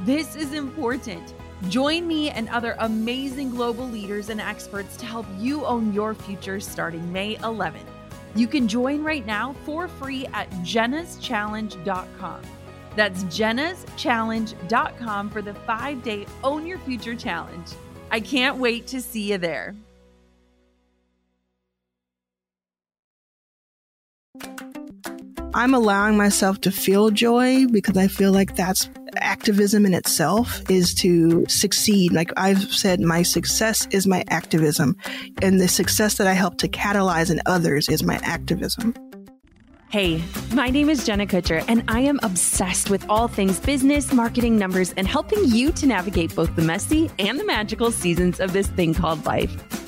This is important. Join me and other amazing global leaders and experts to help you own your future starting May 11th. You can join right now for free at jennaschallenge.com. That's jennaschallenge.com for the five day Own Your Future Challenge. I can't wait to see you there. I'm allowing myself to feel joy because I feel like that's activism in itself is to succeed. Like I've said, my success is my activism, and the success that I help to catalyze in others is my activism. Hey, my name is Jenna Kutcher, and I am obsessed with all things business, marketing, numbers, and helping you to navigate both the messy and the magical seasons of this thing called life.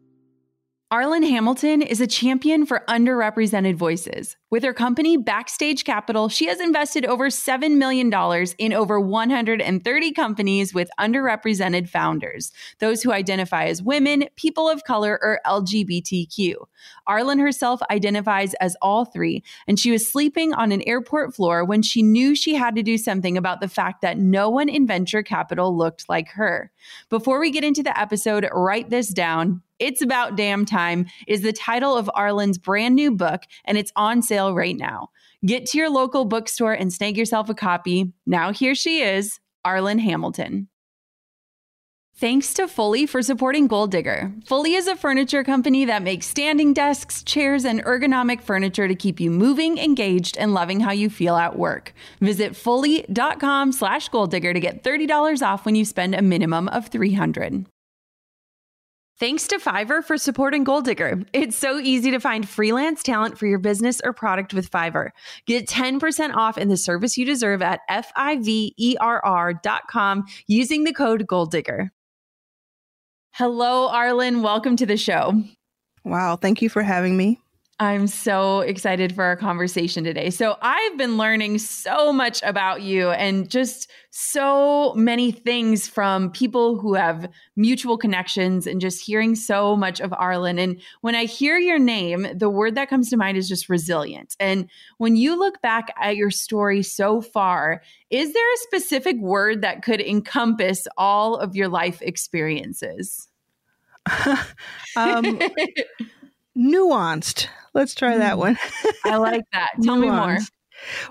Arlan Hamilton is a champion for underrepresented voices. With her company, Backstage Capital, she has invested over $7 million in over 130 companies with underrepresented founders, those who identify as women, people of color, or LGBTQ. Arlan herself identifies as all three, and she was sleeping on an airport floor when she knew she had to do something about the fact that no one in venture capital looked like her. Before we get into the episode, write this down it's About Damn Time is the title of Arlan's brand new book, and it's on sale right now. Get to your local bookstore and snag yourself a copy. Now, here she is, Arlan Hamilton. Thanks to Fully for supporting Goal Digger. Fully is a furniture company that makes standing desks, chairs, and ergonomic furniture to keep you moving, engaged, and loving how you feel at work. Visit fully.com slash goaldigger to get $30 off when you spend a minimum of 300 Thanks to Fiverr for supporting Goal Digger. It's so easy to find freelance talent for your business or product with Fiverr. Get 10% off in the service you deserve at F-I-V-E-R-R.com using the code Goal Digger. Hello, Arlan. Welcome to the show. Wow. Thank you for having me. I'm so excited for our conversation today. So, I've been learning so much about you and just so many things from people who have mutual connections and just hearing so much of Arlan. And when I hear your name, the word that comes to mind is just resilient. And when you look back at your story so far, is there a specific word that could encompass all of your life experiences? um, nuanced. Let's try that mm. one. I like that. Tell me more.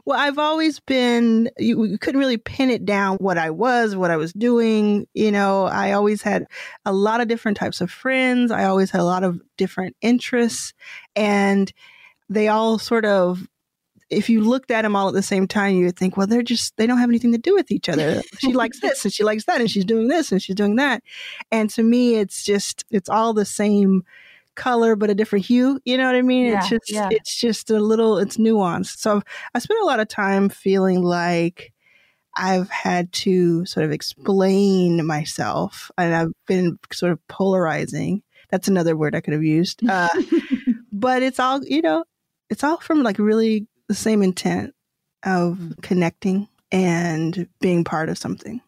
Well, I've always been, you, couldn't really pin it down what I was, what I was doing. You know, I always had a lot of different types of friends. I always had a lot of different interests. And they all sort of, if you looked at them all at the same time, you would think, well, they're just, they don't have anything to do with each other. she likes this and she likes that and she's doing this and she's doing that. And to me, it's just, it's all the same color but a different hue. You know what I mean? Yeah, it's just yeah. it's just a little it's nuanced. So I spent a lot of time feeling like I've had to sort of explain myself, and I've been sort of polarizing. That's another word I could have used. Uh, but it's all you know. It's all from like really the same intent of connecting and being part of something.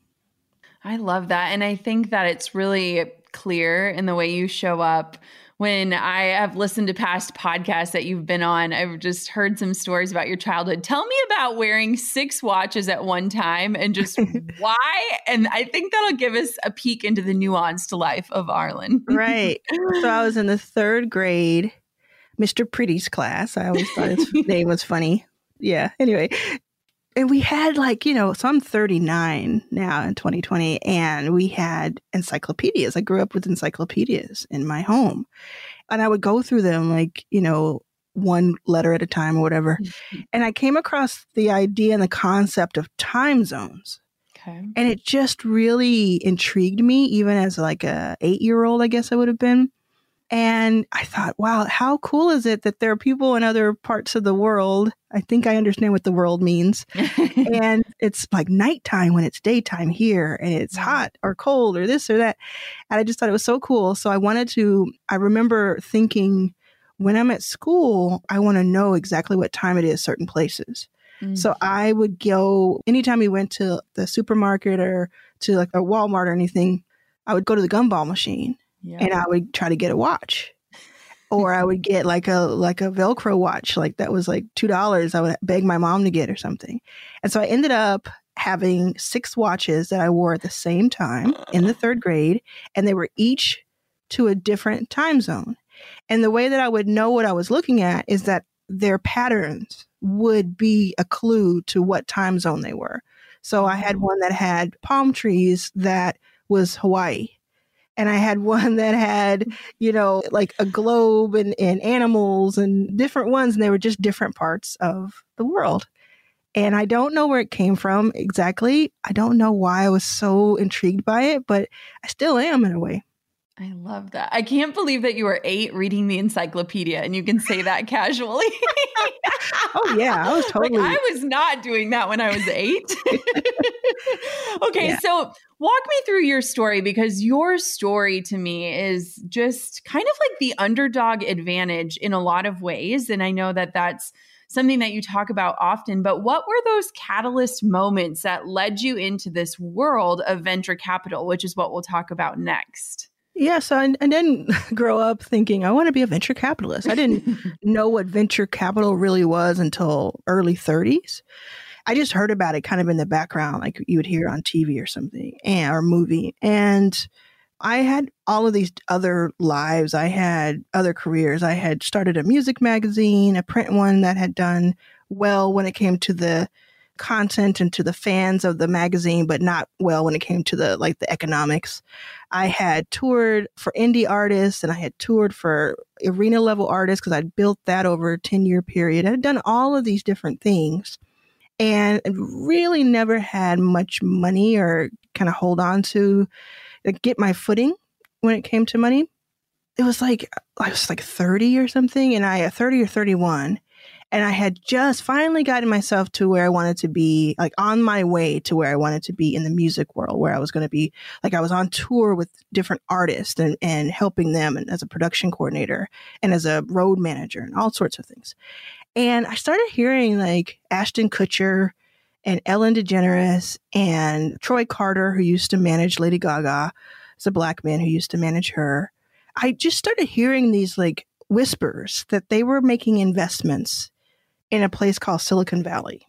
I love that. And I think that it's really clear in the way you show up when I have listened to past podcasts that you've been on, I've just heard some stories about your childhood. Tell me about wearing six watches at one time and just why. And I think that'll give us a peek into the nuanced life of Arlan. right. So I was in the third grade, Mr. Pretty's class. I always thought his name was funny. Yeah. Anyway, and we had like you know so i'm 39 now in 2020 and we had encyclopedias. I grew up with encyclopedias in my home. And i would go through them like you know one letter at a time or whatever. Mm-hmm. and i came across the idea and the concept of time zones. Okay. And it just really intrigued me even as like a eight year old i guess i would have been and I thought, wow, how cool is it that there are people in other parts of the world? I think I understand what the world means. and it's like nighttime when it's daytime here, and it's hot or cold or this or that. And I just thought it was so cool. So I wanted to, I remember thinking, when I'm at school, I want to know exactly what time it is certain places. Mm-hmm. So I would go anytime we went to the supermarket or to like a Walmart or anything, I would go to the gumball machine yeah. and I would try to get a watch. Or I would get like a like a Velcro watch, like that was like two dollars. I would beg my mom to get or something, and so I ended up having six watches that I wore at the same time in the third grade, and they were each to a different time zone. And the way that I would know what I was looking at is that their patterns would be a clue to what time zone they were. So I had mm. one that had palm trees that was Hawaii and I had one that had, you know, like a globe and, and animals and different ones, and they were just different parts of the world. And I don't know where it came from exactly. I don't know why I was so intrigued by it, but I still am in a way. I love that. I can't believe that you were eight reading the encyclopedia and you can say that casually. oh, yeah. I was totally. Like, I was not doing that when I was eight. okay. Yeah. So walk me through your story because your story to me is just kind of like the underdog advantage in a lot of ways. And I know that that's something that you talk about often, but what were those catalyst moments that led you into this world of venture capital, which is what we'll talk about next? Yeah, so I, I didn't grow up thinking I want to be a venture capitalist. I didn't know what venture capital really was until early 30s. I just heard about it kind of in the background, like you would hear on TV or something, and, or movie. And I had all of these other lives. I had other careers. I had started a music magazine, a print one that had done well when it came to the content and to the fans of the magazine, but not well when it came to the like the economics. I had toured for indie artists and I had toured for arena level artists because I'd built that over a 10 year period. I had done all of these different things and really never had much money or kind of hold on to like, get my footing when it came to money. It was like I was like 30 or something and I 30 or 31 and I had just finally gotten myself to where I wanted to be, like on my way to where I wanted to be in the music world, where I was going to be, like I was on tour with different artists and, and helping them and as a production coordinator and as a road manager and all sorts of things. And I started hearing like Ashton Kutcher and Ellen DeGeneres and Troy Carter, who used to manage Lady Gaga, as a black man who used to manage her. I just started hearing these like whispers that they were making investments in a place called Silicon Valley.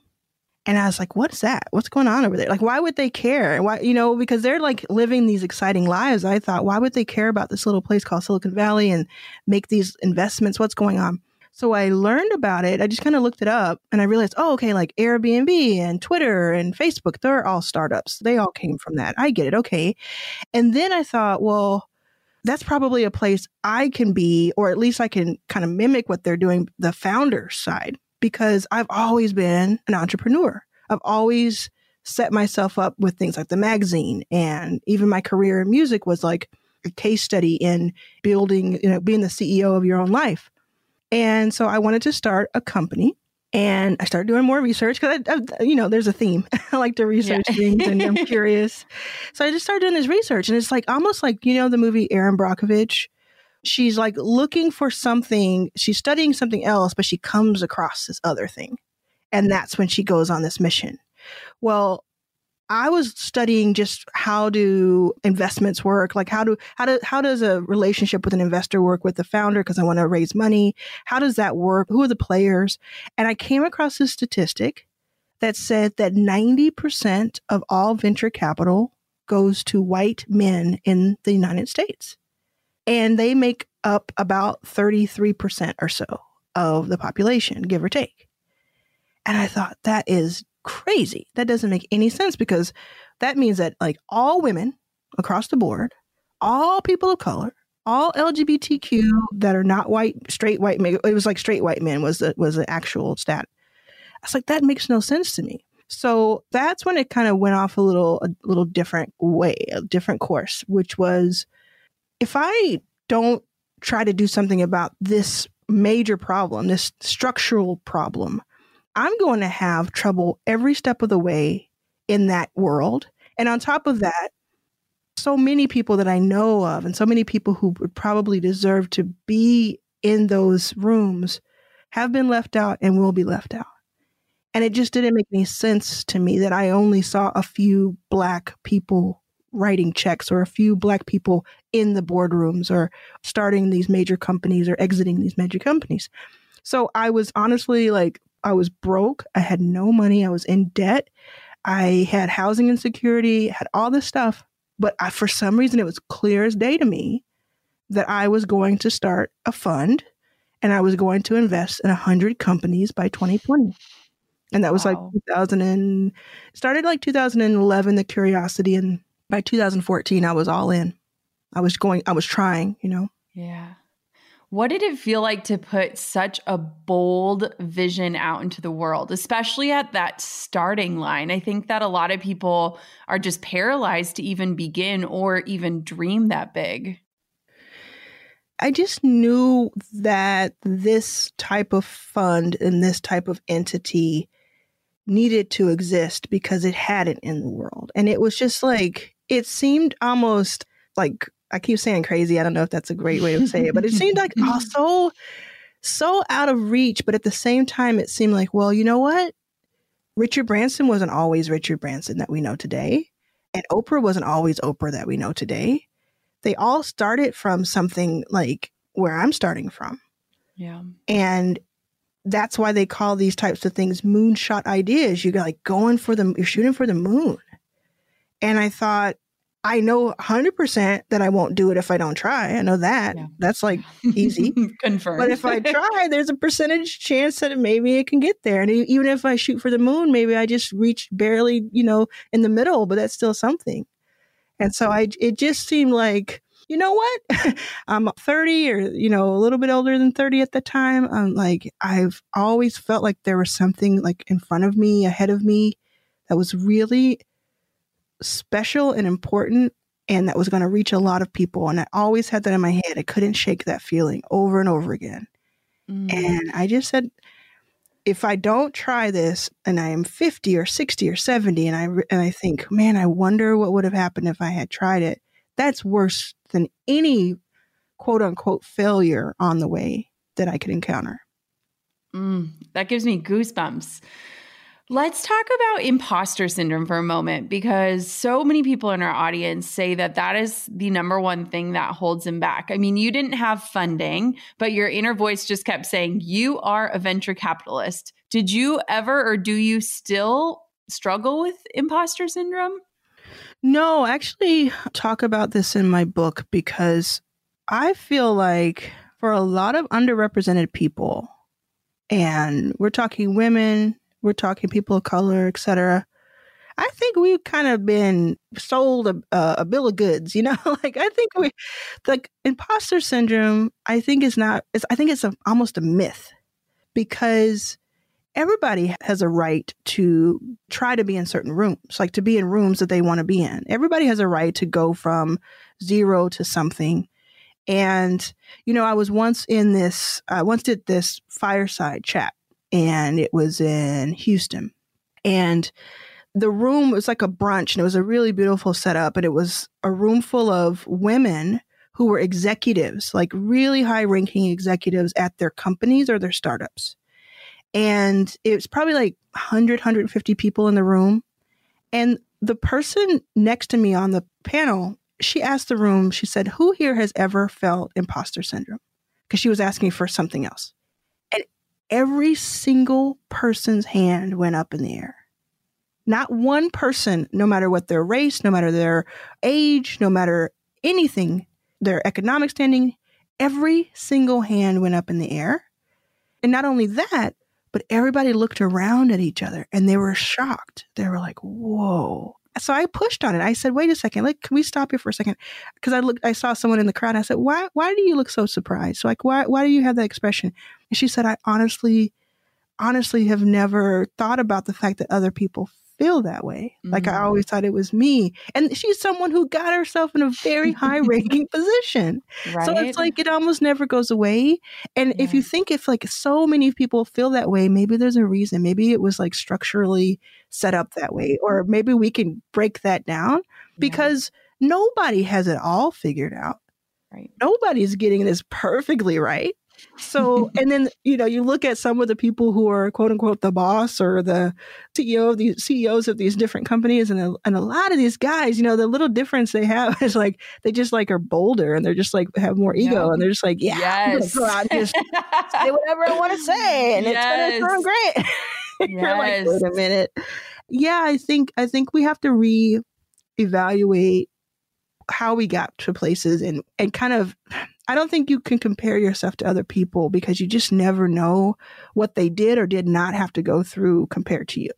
And I was like, what's that? What's going on over there? Like, why would they care? Why, you know, because they're like living these exciting lives. I thought, why would they care about this little place called Silicon Valley and make these investments? What's going on? So I learned about it. I just kind of looked it up and I realized, oh, okay, like Airbnb and Twitter and Facebook, they're all startups. They all came from that. I get it. Okay. And then I thought, well, that's probably a place I can be, or at least I can kind of mimic what they're doing, the founder side because I've always been an entrepreneur. I've always set myself up with things like the magazine and even my career in music was like a case study in building, you know, being the CEO of your own life. And so I wanted to start a company and I started doing more research because, i you know, there's a theme. I like to research yeah. things and I'm curious. So I just started doing this research and it's like almost like, you know, the movie Erin Brockovich she's like looking for something, she's studying something else, but she comes across this other thing. And that's when she goes on this mission. Well, I was studying just how do investments work, like how do how do how does a relationship with an investor work with the founder because I want to raise money. How does that work? Who are the players? And I came across this statistic that said that 90% of all venture capital goes to white men in the United States. And they make up about 33% or so of the population, give or take. And I thought that is crazy. That doesn't make any sense because that means that like all women across the board, all people of color, all LGBTQ that are not white, straight white men, it was like straight white men was the, was the actual stat. I was like, that makes no sense to me. So that's when it kind of went off a little, a little different way, a different course, which was if I don't try to do something about this major problem, this structural problem, I'm going to have trouble every step of the way in that world. And on top of that, so many people that I know of, and so many people who would probably deserve to be in those rooms, have been left out and will be left out. And it just didn't make any sense to me that I only saw a few Black people writing checks or a few Black people in the boardrooms or starting these major companies or exiting these major companies. So I was honestly like I was broke. I had no money. I was in debt. I had housing insecurity, had all this stuff. But I, for some reason, it was clear as day to me that I was going to start a fund and I was going to invest in 100 companies by 2020. And that was wow. like 2000 and started like 2011, the curiosity. And by 2014, I was all in. I was going, I was trying, you know? Yeah. What did it feel like to put such a bold vision out into the world, especially at that starting line? I think that a lot of people are just paralyzed to even begin or even dream that big. I just knew that this type of fund and this type of entity needed to exist because it hadn't in the world. And it was just like, it seemed almost like I keep saying crazy. I don't know if that's a great way to say it, but it seemed like oh, so so out of reach. But at the same time, it seemed like, well, you know what? Richard Branson wasn't always Richard Branson that we know today, and Oprah wasn't always Oprah that we know today. They all started from something like where I'm starting from. Yeah. And that's why they call these types of things moonshot ideas. You're like going for the, you're shooting for the moon. And I thought, I know 100% that I won't do it if I don't try. I know that. Yeah. That's like easy. Confirmed. But if I try, there's a percentage chance that maybe it can get there. And even if I shoot for the moon, maybe I just reach barely, you know, in the middle, but that's still something. And so I, it just seemed like, you know what? I'm 30 or, you know, a little bit older than 30 at the time. I'm like, I've always felt like there was something like in front of me, ahead of me that was really special and important and that was going to reach a lot of people. And I always had that in my head. I couldn't shake that feeling over and over again. Mm. And I just said, if I don't try this and I am 50 or 60 or 70 and I and I think, man, I wonder what would have happened if I had tried it. That's worse than any quote unquote failure on the way that I could encounter. Mm, that gives me goosebumps. Let's talk about imposter syndrome for a moment because so many people in our audience say that that is the number one thing that holds them back. I mean, you didn't have funding, but your inner voice just kept saying, You are a venture capitalist. Did you ever or do you still struggle with imposter syndrome? No, actually, talk about this in my book because I feel like for a lot of underrepresented people, and we're talking women, we're talking people of color, etc. I think we've kind of been sold a, a, bill of goods, you know. like I think we, the imposter syndrome. I think is not. It's, I think it's a, almost a myth because everybody has a right to try to be in certain rooms, like to be in rooms that they want to be in. Everybody has a right to go from zero to something. And you know, I was once in this. I once did this fireside chat and it was in Houston. And the room was like a brunch and it was a really beautiful setup. And it was a room full of women who were executives, like really high ranking executives at their companies or their startups. And it was probably like 100, 150 people in the room. And the person next to me on the panel, she asked the room, she said, Who here has ever felt imposter syndrome? Because she was asking for something else. Every single person's hand went up in the air. Not one person, no matter what their race, no matter their age, no matter anything, their economic standing, every single hand went up in the air. And not only that, but everybody looked around at each other and they were shocked. They were like, whoa. So I pushed on it. I said, wait a second, like, can we stop here for a second? Because I looked, I saw someone in the crowd. I said, why, why do you look so surprised? Like, why, why do you have that expression? And she said, I honestly, honestly have never thought about the fact that other people feel that way. Mm-hmm. Like I always thought it was me. And she's someone who got herself in a very high ranking position. Right? So it's like it almost never goes away. And yeah. if you think if like so many people feel that way, maybe there's a reason. Maybe it was like structurally set up that way. Or maybe we can break that down because yeah. nobody has it all figured out. Right. Nobody's getting this perfectly right. So, and then, you know, you look at some of the people who are quote unquote the boss or the CEO of these CEOs of these different companies. And a, and a lot of these guys, you know, the little difference they have is like, they just like are bolder and they're just like have more ego yep. and they're just like, yeah, yes. out just say whatever I want to say. And yes. it's going to sound great. You're like, wait a minute. Yeah, I think, I think we have to re evaluate how we got to places and, and kind of I don't think you can compare yourself to other people because you just never know what they did or did not have to go through compared to you.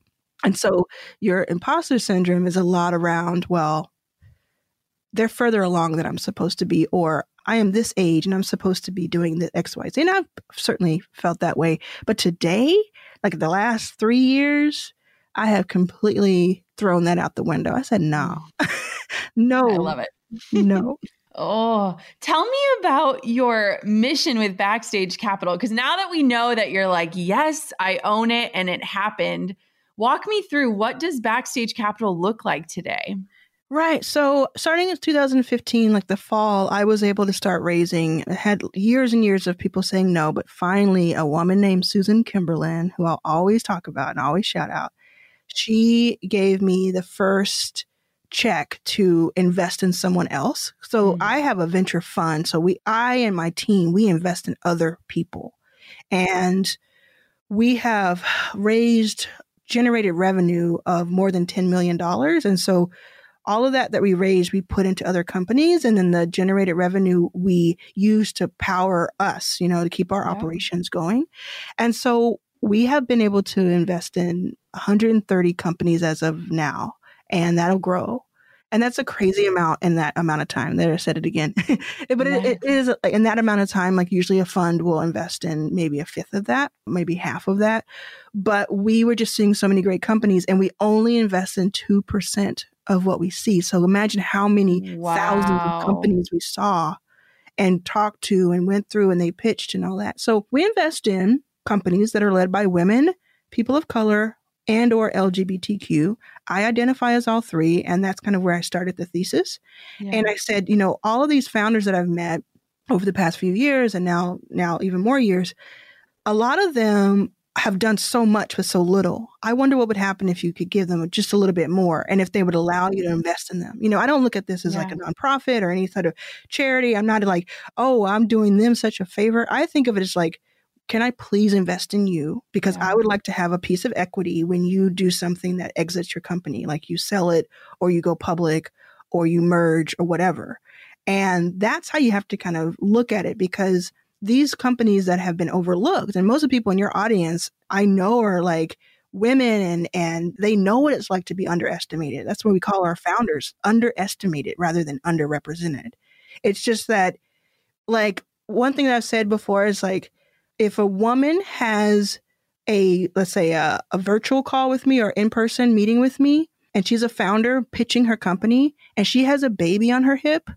And so your imposter syndrome is a lot around, well, they're further along than I'm supposed to be, or I am this age and I'm supposed to be doing the X, Y, Z. And I've certainly felt that way. But today, like the last three years, I have completely thrown that out the window. I said, no, no. I love it. no. Oh, tell me about your mission with Backstage Capital. Because now that we know that you're like, yes, I own it and it happened, walk me through what does Backstage Capital look like today? Right. So starting in 2015, like the fall, I was able to start raising. I had years and years of people saying no, but finally a woman named Susan Kimberlin, who I'll always talk about and always shout out, she gave me the first check to invest in someone else. So mm-hmm. I have a venture fund. So we, I and my team, we invest in other people. And we have raised, generated revenue of more than $10 million. And so all of that that we raised, we put into other companies. And then the generated revenue we use to power us, you know, to keep our yeah. operations going. And so we have been able to invest in 130 companies as of now and that'll grow. And that's a crazy amount in that amount of time. There, I said it again. but yeah. it, it is in that amount of time, like usually a fund will invest in maybe a fifth of that, maybe half of that. But we were just seeing so many great companies and we only invest in 2% of what we see. So imagine how many wow. thousands of companies we saw and talked to and went through and they pitched and all that. So we invest in companies that are led by women, people of color, and or LGBTQ. I identify as all three, and that's kind of where I started the thesis. Yeah. And I said, you know, all of these founders that I've met over the past few years and now now even more years, a lot of them have done so much with so little. I wonder what would happen if you could give them just a little bit more and if they would allow you to mm-hmm. invest in them. You know, I don't look at this as yeah. like a nonprofit or any sort of charity. I'm not like, oh, I'm doing them such a favor. I think of it as like, can I please invest in you? Because yeah. I would like to have a piece of equity when you do something that exits your company, like you sell it or you go public or you merge or whatever. And that's how you have to kind of look at it because these companies that have been overlooked, and most of the people in your audience I know are like women and and they know what it's like to be underestimated. That's what we call our founders, underestimated rather than underrepresented. It's just that like one thing that I've said before is like if a woman has a let's say a, a virtual call with me or in-person meeting with me and she's a founder pitching her company and she has a baby on her hip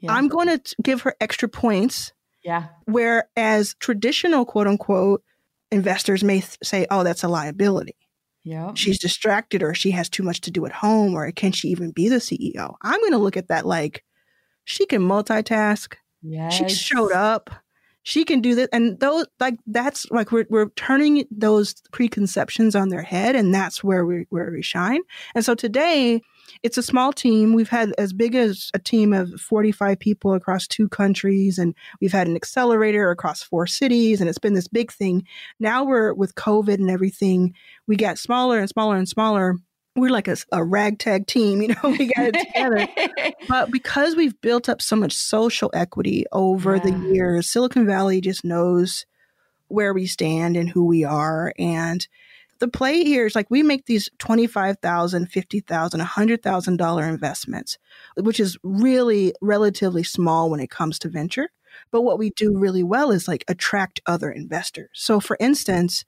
yeah. i'm going to give her extra points yeah. whereas traditional quote unquote investors may th- say oh that's a liability. Yeah she's distracted or she has too much to do at home or can she even be the ceo i'm going to look at that like she can multitask. Yes. she showed up she can do this and those like that's like we're, we're turning those preconceptions on their head and that's where we where we shine and so today it's a small team. We've had as big as a team of 45 people across two countries, and we've had an accelerator across four cities, and it's been this big thing. Now we're with COVID and everything, we got smaller and smaller and smaller. We're like a, a ragtag team, you know, we got it together. but because we've built up so much social equity over yeah. the years, Silicon Valley just knows where we stand and who we are. And the play here is like we make these $25,000, $50,000, $100,000 investments, which is really relatively small when it comes to venture. But what we do really well is like attract other investors. So, for instance,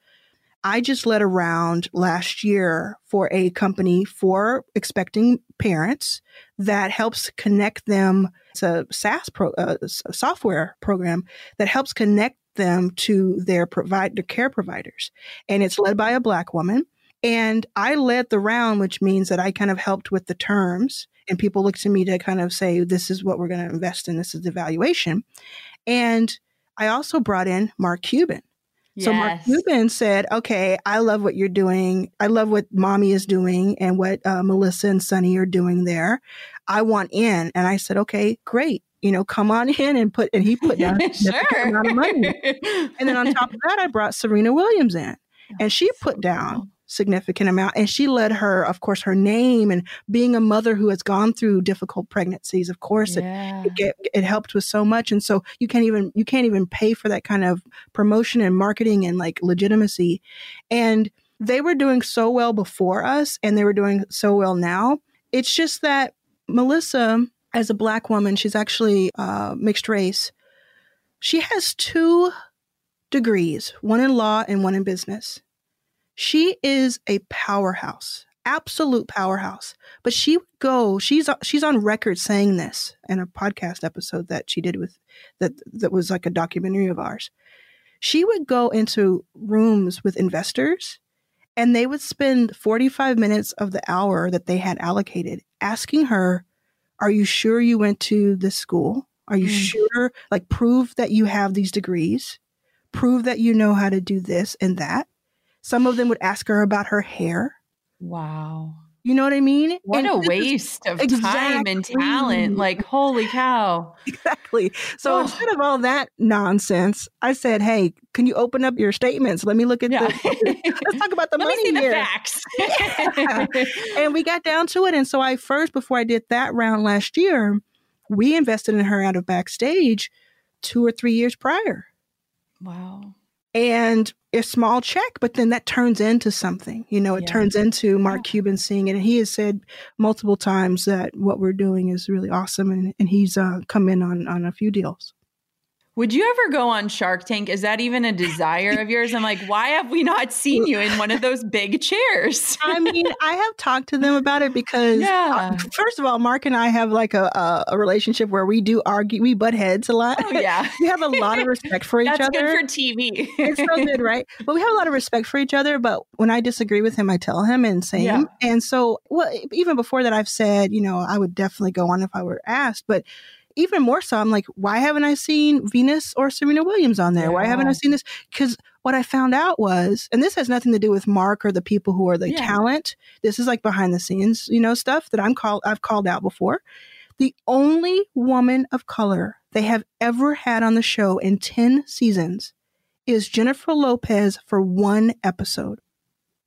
I just led a round last year for a company for expecting parents that helps connect them. It's a SaaS pro, uh, software program that helps connect them to their provide their care providers. And it's led by a black woman. And I led the round, which means that I kind of helped with the terms. And people look to me to kind of say, this is what we're going to invest in. This is the valuation. And I also brought in Mark Cuban. Yes. So Mark Cuban said, okay, I love what you're doing. I love what Mahmee is doing and what uh, Melissa and Sunny are doing there. I want in. And I said, okay, great you know, come on in and put, and he put down a sure. amount of money. And then on top of that, I brought Serena Williams in and she put down significant amount and she led her of course her name and being a mother who has gone through difficult pregnancies of course yeah. it, it, it helped with so much and so you can't even you can't even pay for that kind of promotion and marketing and like legitimacy and they were doing so well before us and they were doing so well now it's just that melissa as a black woman, she's actually uh, mixed race. She has two degrees, one in law and one in business. She is a powerhouse, absolute powerhouse. But she would go, she's she's on record saying this in a podcast episode that she did with that that was like a documentary of ours. She would go into rooms with investors and they would spend 45 minutes of the hour that they had allocated asking her are you sure you went to this school? Are you mm. sure? Like, prove that you have these degrees, prove that you know how to do this and that. Some of them would ask her about her hair. Wow. You know what I mean? What and a waste of exactly. time and talent. Like, holy cow. Exactly. So oh. instead of all that nonsense, I said, hey, can you open up your statements? Let me look at yeah. the, let's talk about the Let money me see here. the facts. yeah. And we got down to it. And so I first, before I did that round last year, we invested in her out of backstage two or three years prior. Wow and a small check, but then that turns into something. You know, it yeah. turns into Mark yeah. Cuban seeing it. And he has said multiple times that what we're doing is really awesome. And, and he's uh, come in on, on a few deals. Would you ever go on Shark Tank? Is that even a desire of yours? I'm like, why have we not seen you in one of those big chairs? I mean, I have talked to them about it because, uh, yeah. uh, first of all, Mark and I have like a, a, a, relationship where we do argue, we butt heads a lot. Oh, yeah. we have a lot of respect for each other. That's good for TV. it's so good, right? But we have a lot of respect for each other. But when I disagree with him, I tell him and same. Yeah. And so, well, even before that, I've said, you know, I would definitely go on if I were asked. But even more so, I'm like, why haven't I seen Venus or Serena Williams on there? Yeah. Why haven't I seen this? Because what I found out was, and this has nothing to do with Mark or the people who are the yeah. talent. This is like behind the scenes, you know, stuff that I'm called I've called out before. The only woman of color they have ever had on the show in 10 seasons is Jennifer Lopez for one episode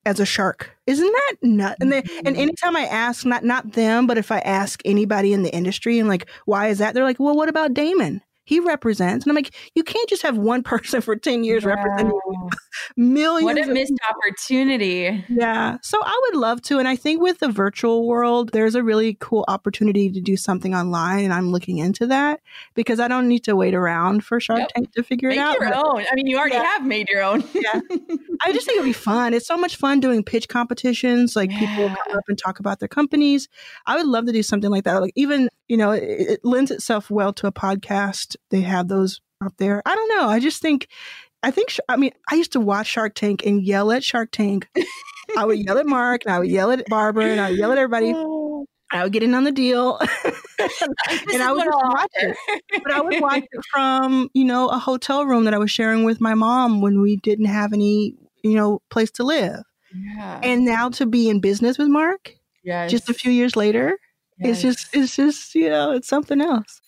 as a shark. Isn't that nut? And they, and mm-hmm. anytime I ask, not not them, but if I ask anybody in the industry and like, why is that? They're like, well, what about Daymond? He represents. And I'm like, you can't just have one person for 10 years wow. representing millions. What a missed opportunity. Yeah. So I would love to. And I think with the virtual world, there's a really cool opportunity to do something online. And I'm looking into that because I don't need to wait around for Shark yep. Tank to figure Make it out. your own. I mean, you already yeah. have made your own. yeah. I just think it'd be fun. It's so much fun doing pitch competitions. Like yeah. people come up and talk about their companies. I would love to do something like that. Like even, you know, it, it lends itself well to a podcast they have those up there. I don't know. I just think, I think, I mean, I used to watch Shark Tank and yell at Shark Tank. I would yell at Mark and I would yell at Barbara and I would yell at everybody. I would get in on the deal and I would watch it. But I would watch it from, you know, a hotel room that I was sharing with my mom when we didn't have any, you know, place to live. Yeah. And now to be in business with Mark, yes. just a few years later, yes. it's just, it's just, you know, it's something else.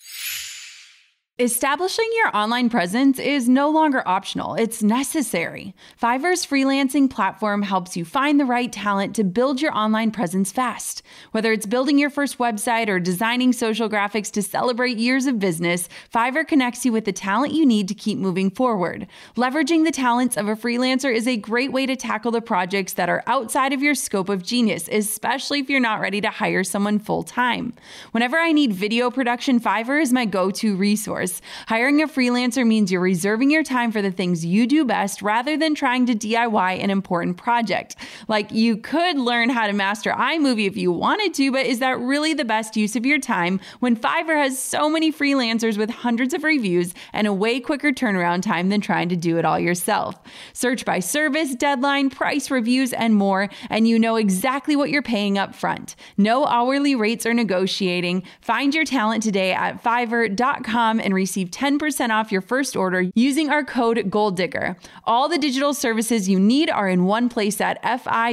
Establishing your online presence is no longer optional, it's necessary. Fiverr's freelancing platform helps you find the right talent to build your online presence fast. Whether it's building your first website or designing social graphics to celebrate years of business, Fiverr connects you with the talent you need to keep moving forward. Leveraging the talents of a freelancer is a great way to tackle the projects that are outside of your scope of genius, especially if you're not ready to hire someone full time. Whenever I need video production, Fiverr is my go to resource. Hiring a freelancer means you're reserving your time for the things you do best rather than trying to DIY an important project. Like you could learn how to master iMovie if you wanted to, but is that really the best use of your time when Fiverr has so many freelancers with hundreds of reviews and a way quicker turnaround time than trying to do it all yourself? Search by service, deadline, price, reviews, and more, and you know exactly what you're paying up front. No hourly rates or negotiating. Find your talent today at fiverr.com and receive 10% off your first order using our code GOALDIGGER. All the digital services you need are in one place at F-I-V-E-R-R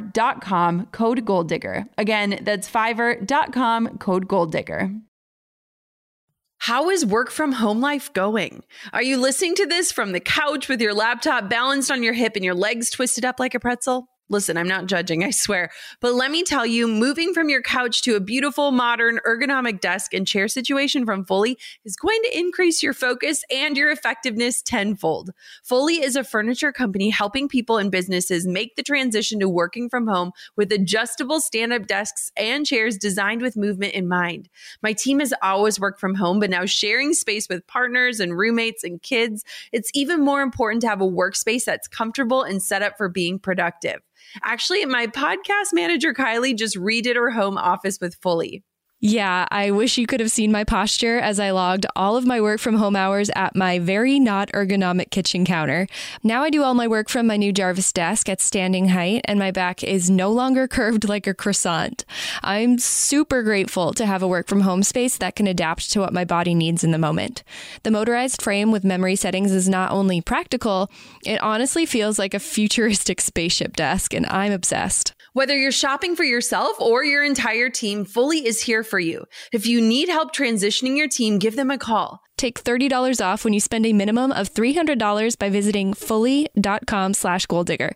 dot com, code GOALDIGGER. Again, that's fiverr.com, code GOALDIGGER. How is work from home life going? Are you listening to this from the couch with your laptop balanced on your hip and your legs twisted up like a pretzel? Listen, I'm not judging, I swear. But let me tell you, moving from your couch to a beautiful, modern, ergonomic desk and chair situation from Fully is going to increase your focus and your effectiveness tenfold. Fully is a furniture company helping people and businesses make the transition to working from home with adjustable stand up desks and chairs designed with movement in mind. My team has always worked from home, but now sharing space with partners and roommates and kids, it's even more important to have a workspace that's comfortable and set up for being productive. Actually, my podcast manager, Kylie, just redid her home office with Fully. Yeah, I wish you could have seen my posture as I logged all of my work from home hours at my very not ergonomic kitchen counter. Now I do all my work from my new Jarvis desk at standing height, and my back is no longer curved like a croissant. I'm super grateful to have a work from home space that can adapt to what my body needs in the moment. The motorized frame with memory settings is not only practical, it honestly feels like a futuristic spaceship desk, and I'm obsessed. Whether you're shopping for yourself or your entire team, Fully is here for you. If you need help transitioning your team, give them a call. Take $30 off when you spend a minimum of $300 by visiting fully.com slash goaldigger.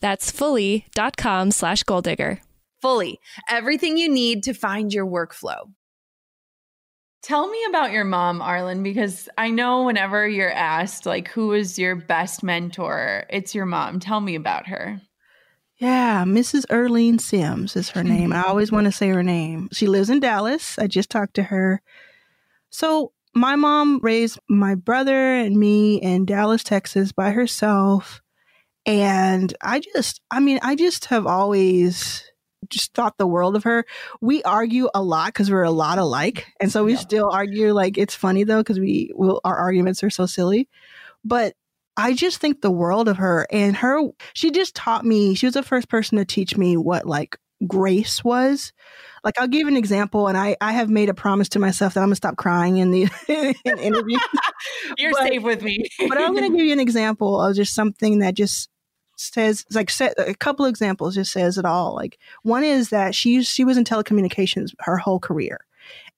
That's fully.com slash goaldigger. Fully, everything you need to find your workflow. Tell me about your mom, Arlan, because I know whenever you're asked, like, who is your best mentor, it's your mom. Tell me about her. Yeah, Mrs. Erlene Sims is her name. I hmm. always want to say her name. She lives in Dallas. I just talked to her. So, my mom raised my brother and me in Dallas, Texas by herself. And I just, I mean, I just have always just thought the world of her. We argue a lot because we're a lot alike. And so we yeah. still argue. Like, it's funny though, because we will, our arguments are so silly. But I just think the world of her and her, she just taught me, she was the first person to teach me what like grace was. Like I'll give an example, and I I have made a promise to myself that I'm gonna stop crying in the in interviews. You're but, safe with me. but I'm gonna give you an example of just something that just says like a couple examples just says it all. Like one is that she she was in telecommunications her whole career,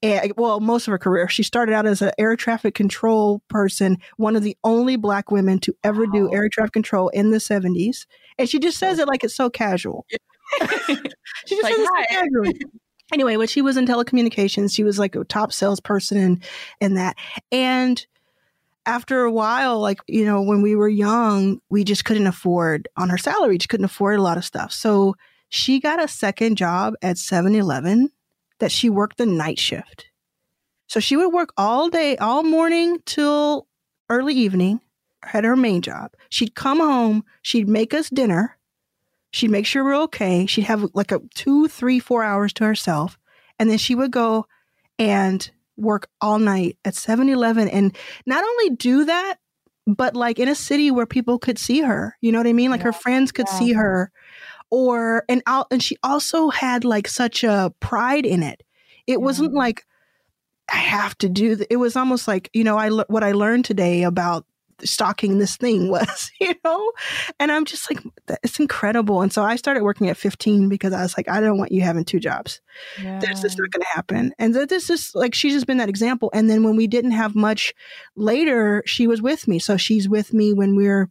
and uh, well, most of her career. She started out as an air traffic control person, one of the only black women to ever wow. do air traffic control in the 70s. And she just says it like it's so casual. she just like, says it so casual. Anyway, when she was in telecommunications, she was like a top salesperson and and that. And after a while, like, you know, when we were young, we just couldn't afford on her salary, just couldn't afford a lot of stuff. So she got a second job at 7 Eleven that she worked the night shift. So she would work all day, all morning till early evening, had her main job. She'd come home, she'd make us dinner, she'd make sure we're okay. She'd have like a two, three, four hours to herself. And then she would go and work all night at 7 Eleven and not only do that, but like in a city where people could see her. You know what I mean? Like yeah, her friends could yeah. see her or and out and she also had like such a pride in it it yeah. wasn't like i have to do th- it was almost like you know i what i learned today about stocking this thing was, you know? And I'm just like, it's incredible. And so I started working at 15 because I was like, I don't want you having two jobs. Yeah. That's just not going to happen. And this is like, she's just been that example. And then when we didn't have much later, she was with me. So she's with me when we're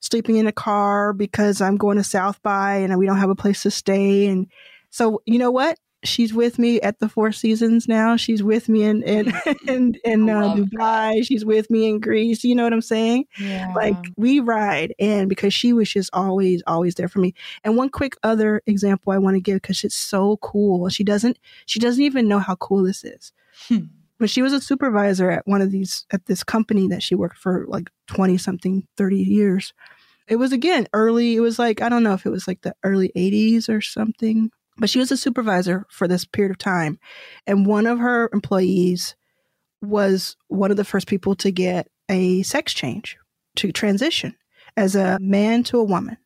sleeping in a car because I'm going to South by and we don't have a place to stay. And so, you know what? she's with me at the Four Seasons now. She's with me in in in, in uh, Dubai. That. She's with me in Greece. You know what I'm saying? Yeah. Like we ride, and because she was just always always there for me. And one quick other example I want to give because it's so cool. She doesn't she doesn't even know how cool this is. Hmm. But she was a supervisor at one of these at this company that she worked for like 20 something 30 years. It was again early. It was like I don't know if it was like the early 80s or something but she was a supervisor for this period of time. And one of her employees was one of the first people to get a sex change, to transition as a man to a woman,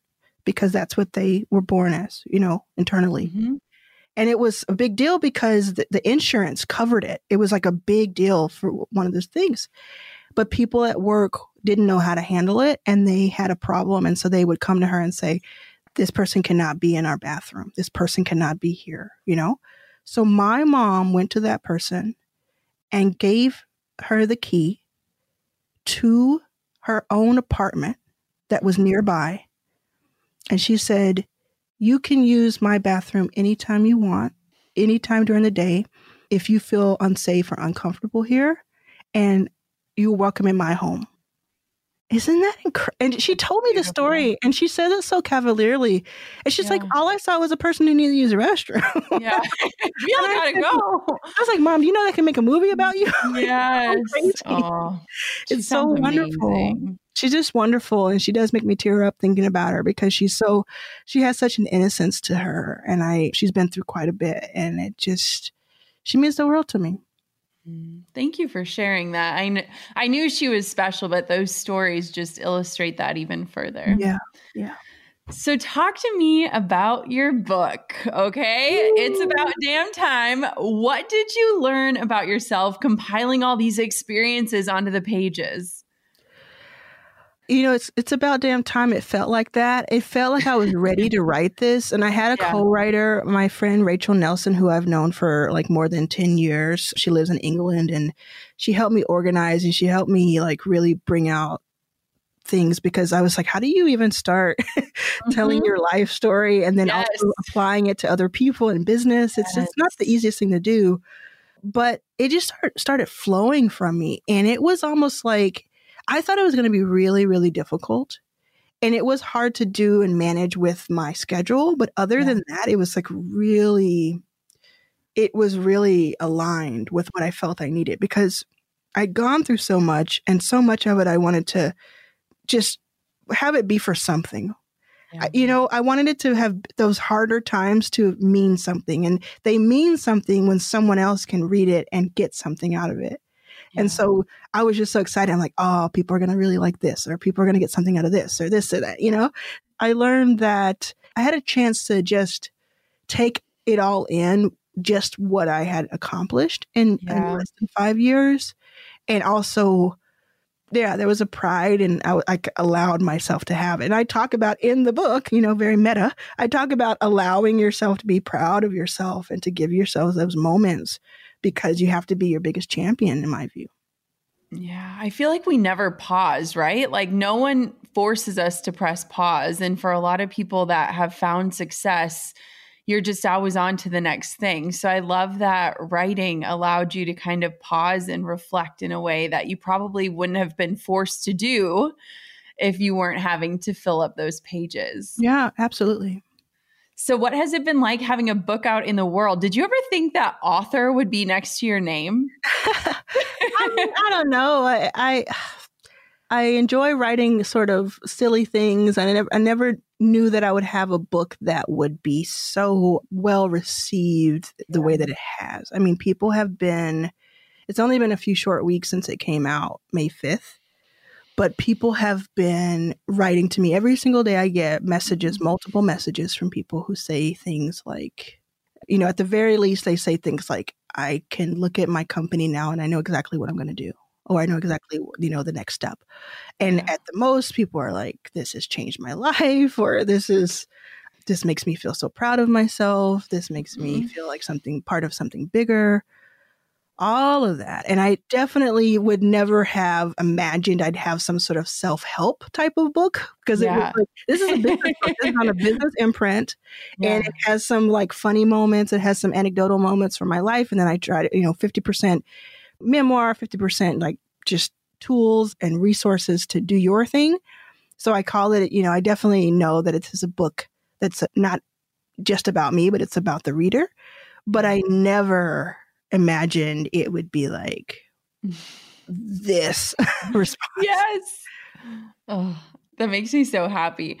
because that's what they were born as, you know, internally. Mm-hmm. And it was a big deal because the, the insurance covered it. It was like a big deal for one of those things. But people at work didn't know how to handle it and they had a problem. And so they would come to her and say, this person cannot be in our bathroom. This person cannot be here, you know? So my mom went to that person and gave her the key to her own apartment that was nearby. And she said, You can use my bathroom anytime you want, anytime during the day, if you feel unsafe or uncomfortable here. And you're welcome in my home. Isn't that incredible? And she told me the story and she says it so cavalierly. And she's yeah. like, all I saw was a person who needed to use a restroom. Yeah. you gotta go. I was like, Mom, do you know they can make a movie about you? Yes. oh, it's so wonderful. Amazing. She's just wonderful. And she does make me tear up thinking about her because she's so, she has such an innocence to her. And I, she's been through quite a bit and it just, she means the world to me. Mm, thank you for sharing that. I kn- I knew she was special, but those stories just illustrate that even further. Yeah. Yeah. So talk to me about your book, okay? Ooh. It's about damn time. What did you learn about yourself compiling all these experiences onto the pages? You know, it's it's about damn time it felt like that. It felt like I was ready to write this. And I had a yeah. co-writer, my friend Rachel Nelson, who I've known for like more than 10 years. She lives in England and she helped me organize and she helped me like really bring out things because I was like, how do you even start mm-hmm. telling your life story and then yes. also applying it to other people in business? It's yes. just not the easiest thing to do. But it just start, started flowing from me. And it was almost like I thought it was going to be really, really difficult. And it was hard to do and manage with my schedule. But other yeah. than that, it was like really, it was really aligned with what I felt I needed because I'd gone through so much and so much of it I wanted to just have it be for something. Yeah. I, you know, I wanted it to have those harder times to mean something. And they mean something when someone else can read it and get something out of it. And so I was just so excited. I'm like, oh, people are going to really like this, or people are going to get something out of this, or this, or that. You know, I learned that I had a chance to just take it all in, just what I had accomplished in, yeah. in less than five years. And also, yeah, there was a pride and I, I, allowed myself to have it. And I talk about in the book, you know, very meta, I talk about allowing yourself to be proud of yourself and to give yourself those moments because you have to be your biggest champion, in my view. Yeah, I feel like we never pause, right? Like no one forces us to press pause. And for a lot of people that have found success, you're just always on to the next thing. So I love that writing allowed you to kind of pause and reflect in a way that you probably wouldn't have been forced to do if you weren't having to fill up those pages. Yeah, absolutely. So, what has it been like having a book out in the world? Did you ever think that author would be next to your name? I, I, don't know. I, I, I enjoy writing sort of silly things, and I never, I never knew that I would have a book that would be so well received the way that it has. I mean, people have been. It's only been a few short weeks since it came out, May fifth, but people have been writing to me every single day. I get messages, mm-hmm. multiple messages from people who say things like, you know, at the very least, they say things like, I can look at my company now and I know exactly what I'm going to do. Oh, I know exactly, you know, the next step. And Yeah. at the most, people are like, this has changed my life, or this is, this makes me feel so proud of myself. This makes me Mhm. feel like something, part of something bigger. All of that. And I definitely would never have imagined I'd have some sort of self help type of book because Yeah. like, this is a business book. This is on a business imprint and it has some like funny moments. It has some anecdotal moments from my life, and then I tried you know, fifty percent memoir, fifty percent like just tools and resources to do your thing. So I call it, you know, I definitely know that it is a book that's not just about me, but it's about the reader. But I never imagined it would be like this response. yes. Oh, that makes me so happy.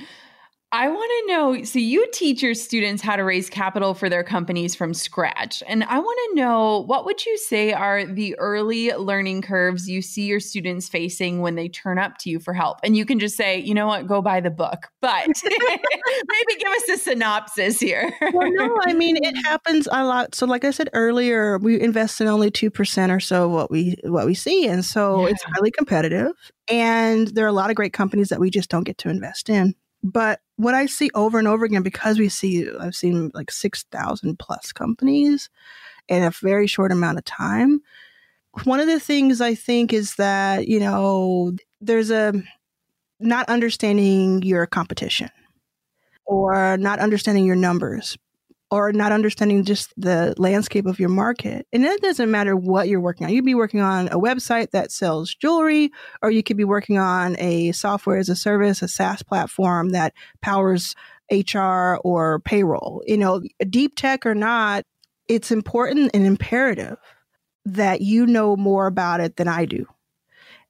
I want to know so you teach your students how to raise capital for their companies from scratch. And I want to know what would you say are the early learning curves you see your students facing when they turn up to you for help? And you can just say, "You know what? Go buy the book." But maybe give us a synopsis here. well, no, I mean it happens a lot. So, like I said earlier, we invest in only two percent or so what we what we see, and so it's Yeah. highly competitive. And there are a lot of great companies that we just don't get to invest in. But what I see over and over again, because we see, I've seen like six thousand plus companies in a very short amount of time. One of the things I think is that you know there's a not understanding your competition or not understanding your numbers or not understanding just the landscape of your market. And it doesn't matter what you're working on. You could be working on a website that sells jewelry, or you could be working on a software as a service, a SaaS platform that powers HR or payroll. You know, deep tech or not, it's important and imperative that you know more about it than I do.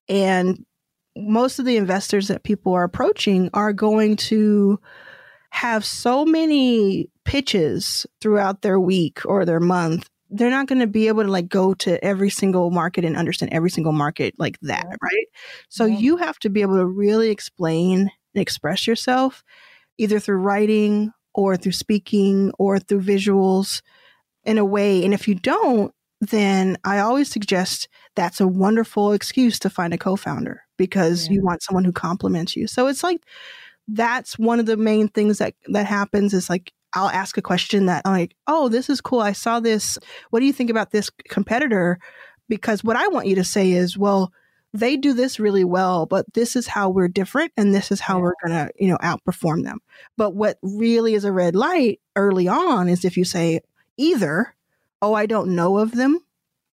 And most of the investors that people are approaching are going to have so many pitches throughout their week or their month they're not going to be able to like go to every single market and understand every single market like that Yeah. right so Yeah. you have to be able to really explain and express yourself either through writing or through speaking or through visuals in a way and if you don't then i always suggest that's a wonderful excuse to find a co-founder because Yeah. you want someone who complements you so it's like that's one of the main things that that happens is like I'll ask a question that I'm like, oh, this is cool. I saw this. What do you think about this competitor? Because what I want you to say is, well, they do this really well, but this is how we're different and this is how Yeah. we're gonna, you know, outperform them. But what really is a red light early on is if you say either, oh, I don't know of them,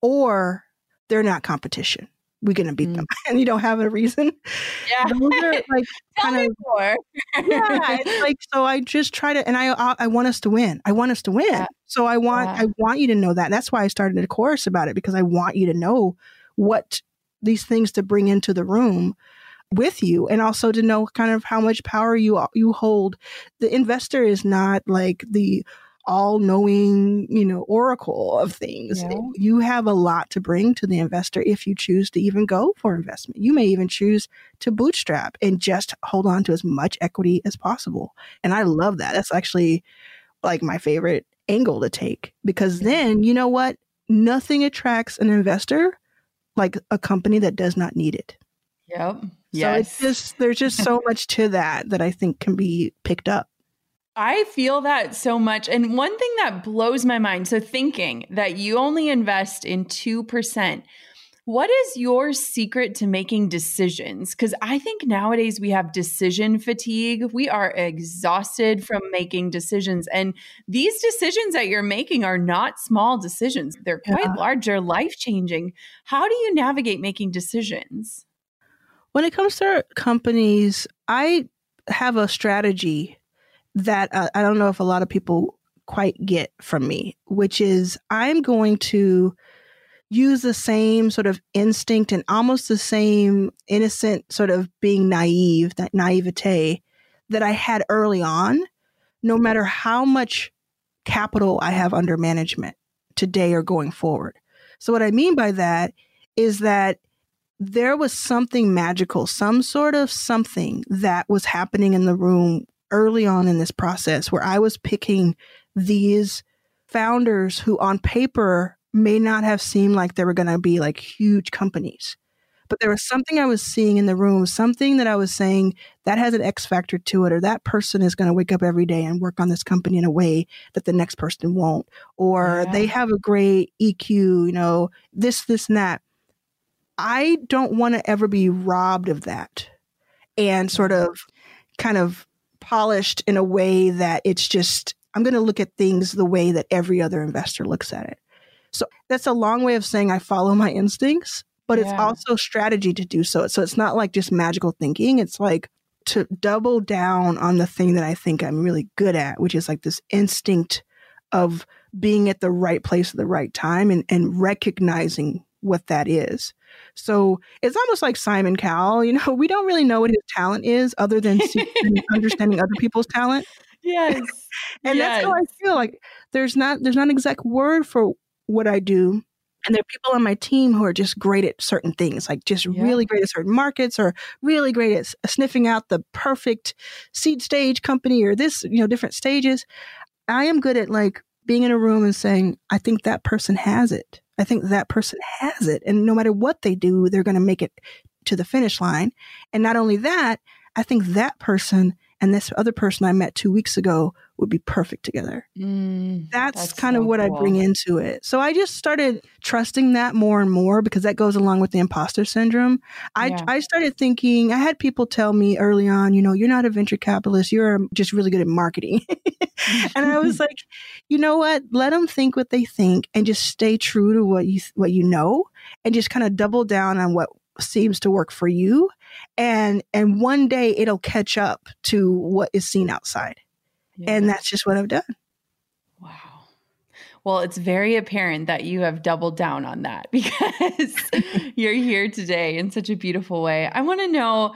or they're not competition. We're gonna beat mm. them. And you don't have a reason. yeah. Those are like kind of more. yeah, it's like so. I just try to, and I I, I want us to win. I want us to win. Yeah. So I want Yeah. I want you to know that. That's why I started a course about it because I want you to know what these things to bring into the room with you, and also to know kind of how much power you uh, you hold. The investor is not like the all knowing, you know, oracle of things. Yeah. You have a lot to bring to the investor if you choose to even go for investment. You may even choose to bootstrap and just hold on to as much equity as possible. And I love that. That's actually like my favorite angle to take because then, you know what? Nothing attracts an investor like a company that does not need it. Yep. So Yes. it's just there's just so much to that that I think can be picked up. I feel that so much. And one thing that blows my mind so, thinking that you only invest in 2%, what is your secret to making decisions? Because I think nowadays we have decision fatigue. We are exhausted from making decisions. And these decisions that you're making are not small decisions, they're quite Yeah. large, they're life changing. How do you navigate making decisions? When it comes to companies, I have a strategy that uh, I don't know if a lot of people quite get from me, which is I'm going to use the same sort of instinct and almost the same innocent sort of being naive, that naivete that I had early on, no matter how much capital I have under management today or going forward. So, what I mean by that is that there was something magical, some sort of something that was happening in the room early on in this process where I was picking these founders who on paper may not have seemed like they were going to be like huge companies. but there was something I was seeing in the room, something that I was saying that has an X factor to it, or that person is going to wake up every day and work on this company in a way that the next person won't, or yeah. they have a great EQ, you know, this, this, and that. I don't want to ever be robbed of that and sort of kind of polished in a way that it's just, I'm going to look at things the way that every other investor looks at it. So that's a long way of saying I follow my instincts, but yeah. it's also strategy to do so. So it's not like just magical thinking. It's like to double down on the thing that I think I'm really good at, which is like this instinct of being at the right place at the right time and, and recognizing what that is. So it's almost like Simon Cowell. You know, we don't really know what his talent is other than understanding other people's talent. Yes. and yes. that's how I feel like there's not there's not an exact word for what I do. And there are people on my team who are just great at certain things, like just yeah. really great at certain markets or really great at uh, sniffing out the perfect seed stage company or this, you know, different stages. I am good at like being in a room and saying, I think that person has it. I think that person has it. And no matter what they do, they're going to make it to the finish line. And not only that, I think that person and this other person I met two weeks ago would be perfect together. Mm, that's, that's, kind so of what cool. I bring into it. So I just started trusting that more and more because that goes along with the imposter syndrome. I, yeah. I started thinking, I had people tell me early on, you know, you're not a venture capitalist, you're just really good at marketing. and I was like, you know what? Let them think what they think and just stay true to what you, what you know and just kind of double down on what seems to work for you and and one day it'll catch up to what is seen outside and that's just what i've done wow well it's very apparent that you have doubled down on that because you're here today in such a beautiful way i want to know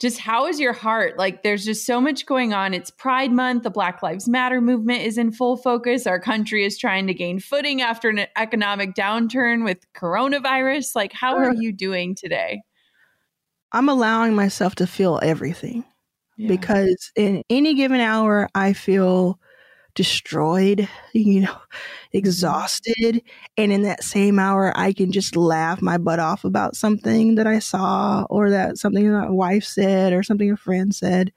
just how is your heart? Like, there's just so much going on. It's Pride Month. The Black Lives Matter movement is in full focus. Our country is trying to gain footing after an economic downturn with coronavirus. Like, how are you doing today? I'm allowing myself to feel everything yeah. because in any given hour, I feel destroyed, you know, mm-hmm. exhausted. And in that same hour, I can just laugh my butt off about something that I saw or that something that my wife said or something a friend said.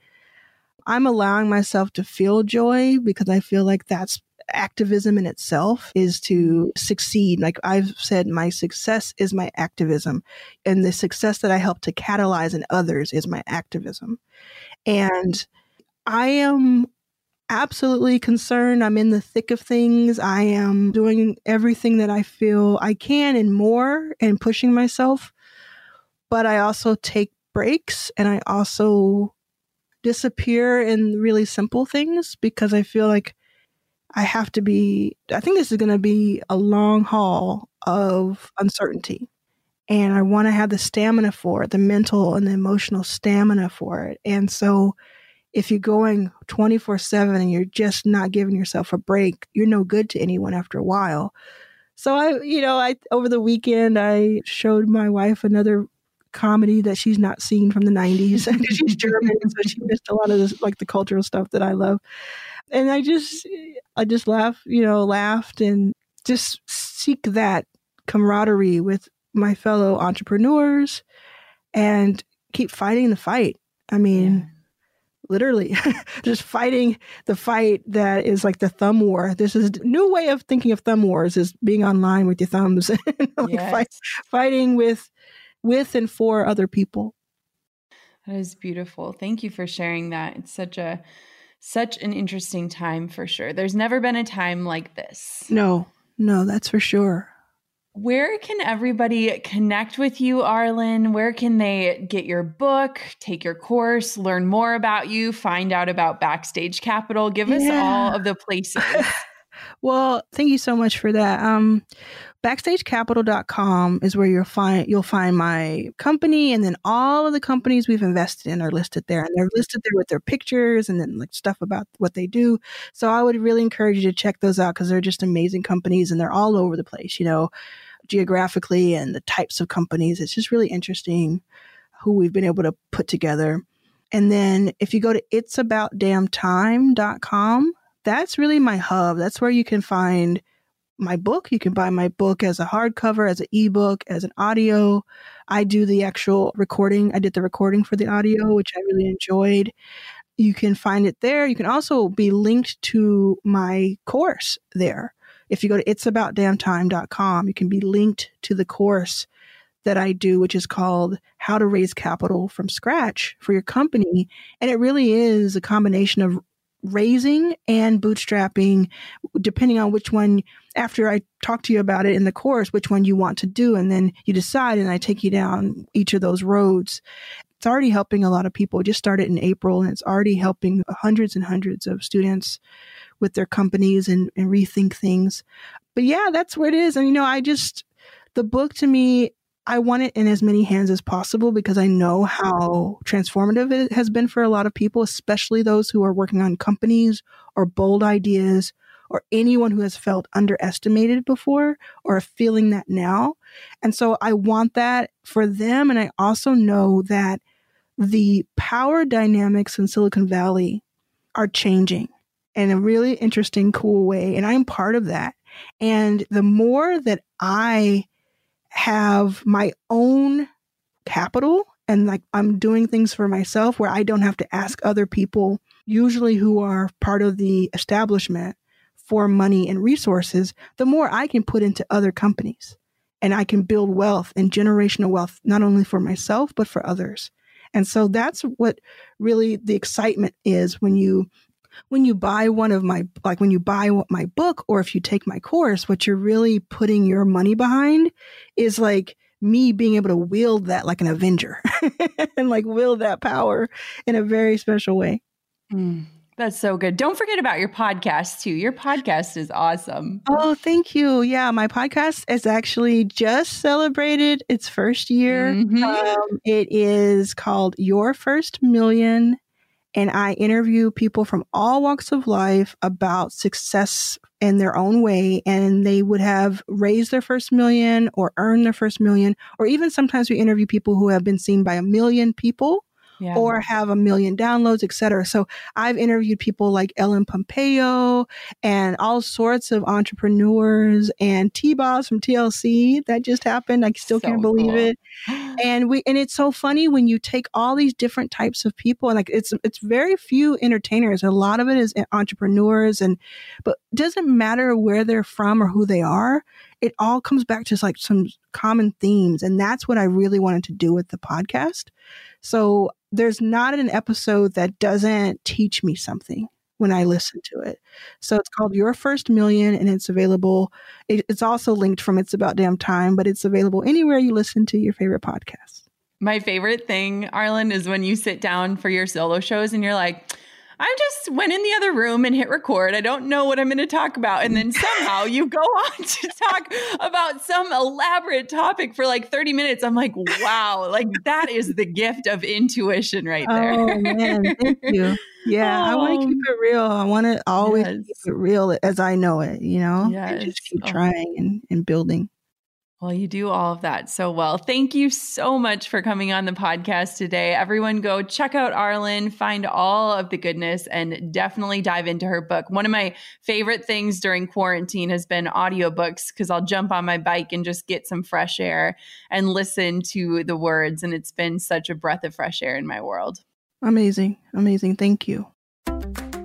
I'm allowing myself to feel joy because I feel like that's activism in itself is to mm-hmm. succeed. Like I've said, my success is my activism, and the success that I help to catalyze in others is my activism. And I am absolutely concerned. I'm in the thick of things. I am doing everything that I feel I can and more and pushing myself. But I also take breaks and I also disappear in really simple things because I feel like I have to be, I think this is going to be a long haul of uncertainty. And I want to have the stamina for it, the mental and the emotional stamina for it. And so if you're going 24 7 and you're just not giving yourself a break, you're no good to anyone after a while. So I, you know, I over the weekend I showed my wife another comedy that she's not seen from the 90s. she's German, so she missed a lot of this, like the cultural stuff that I love. And I just, I just laughed, you know, laughed and just seek that camaraderie with my fellow entrepreneurs and keep fighting the fight. I mean, yeah literally just fighting the fight that is like the thumb war. This is new way of thinking of thumb wars is being online with your thumbs and like yes. fight, fighting with with and for other people. That is beautiful. Thank you for sharing that. It's such a such an interesting time for sure. There's never been a time like this. No. No, that's for sure. Where can everybody connect with you, Arlan? Where can they get your book, take your course, learn more about you, find out about Backstage Capital? Give us yeah. all of the places. well, thank you so much for that. Um, backstagecapital.com is where you'll find you'll find my company and then all of the companies we've invested in are listed there and they're listed there with their pictures and then like stuff about what they do so i would really encourage you to check those out because they're just amazing companies and they're all over the place you know geographically and the types of companies. It's just really interesting who we've been able to put together. And then if you go to it'saboutdamntime.com, that's really my hub. That's where you can find my book. You can buy my book as a hardcover, as an ebook, as an audio. I do the actual recording. I did the recording for the audio, which I really enjoyed. You can find it there. You can also be linked to my course there. If you go to it'saboutdamntime.com, you can be linked to the course that I do, which is called How to Raise Capital from Scratch for Your Company. And it really is a combination of raising and bootstrapping, depending on which one, after I talk to you about it in the course, which one you want to do. And then you decide, and I take you down each of those roads. It's already helping a lot of people. It just started in April, and it's already helping hundreds and hundreds of students with their companies and, and rethink things. But yeah, that's where it is. And, you know, I just, the book to me I want it in as many hands as possible because I know how transformative it has been for a lot of people, especially those who are working on companies or bold ideas or anyone who has felt underestimated before or feeling that now. And so I want that for them. And I also know that the power dynamics in Silicon Valley are changing in a really interesting, cool way. And I'm part of that. And the more that I have my own capital and like I'm doing things for myself where I don't have to ask other people, usually who are part of the establishment, for money and resources, the more I can put into other companies. And I can build wealth and generational wealth, not only for myself, but for others. And so that's what really the excitement is when you when you buy one of my like when you buy my book or if you take my course what you're really putting your money behind is like me being able to wield that like an avenger and like wield that power in a very special way mm, that's so good. Don't forget about your podcast too. Your podcast is awesome. Oh thank you. Yeah my podcast is actually just celebrated its first year. Mm-hmm. um, it is called your first million and I interview people from all walks of life about success in their own way. And they would have raised their first million or earned their first million, or even sometimes we interview people who have been seen by a million people yeah. or have a million downloads, etc. So I've interviewed people like Ellen Pompeo and all sorts of entrepreneurs and T-Boz from TLC that just happened. I still so can't believe cool. it. And we and it's so funny when you take all these different types of people and like it's it's very few entertainers. A lot of it is entrepreneurs and but doesn't matter where they're from or who they are it all comes back to like some common themes. And that's what I really wanted to do with the podcast. So there's not an episode that doesn't teach me something when I listen to it. So it's called Your First Million and it's available. it's also linked from It's About Damn Time, but it's available anywhere you listen to your favorite podcasts. My favorite thing, Arlan, is when you sit down for your solo shows and you're like, I just went in the other room and hit record. I don't know what I'm going to talk about. And then somehow you go on to talk about some elaborate topic for like 30 minutes. I'm like, wow, like that is the gift of intuition right there. Oh, man. Thank you. Yeah, oh. I want to keep it real. I want to always yes. keep it real as I know it, you know, yes. and just keep oh. trying and, and building. Well, you do all of that so well. Thank you so much for coming on the podcast today. Everyone, go check out Arlan, find all of the goodness, and definitely dive into her book. One of my favorite things during quarantine has been audiobooks because I'll jump on my bike and just get some fresh air and listen to the words. And it's been such a breath of fresh air in my world. Amazing. Amazing. Thank you.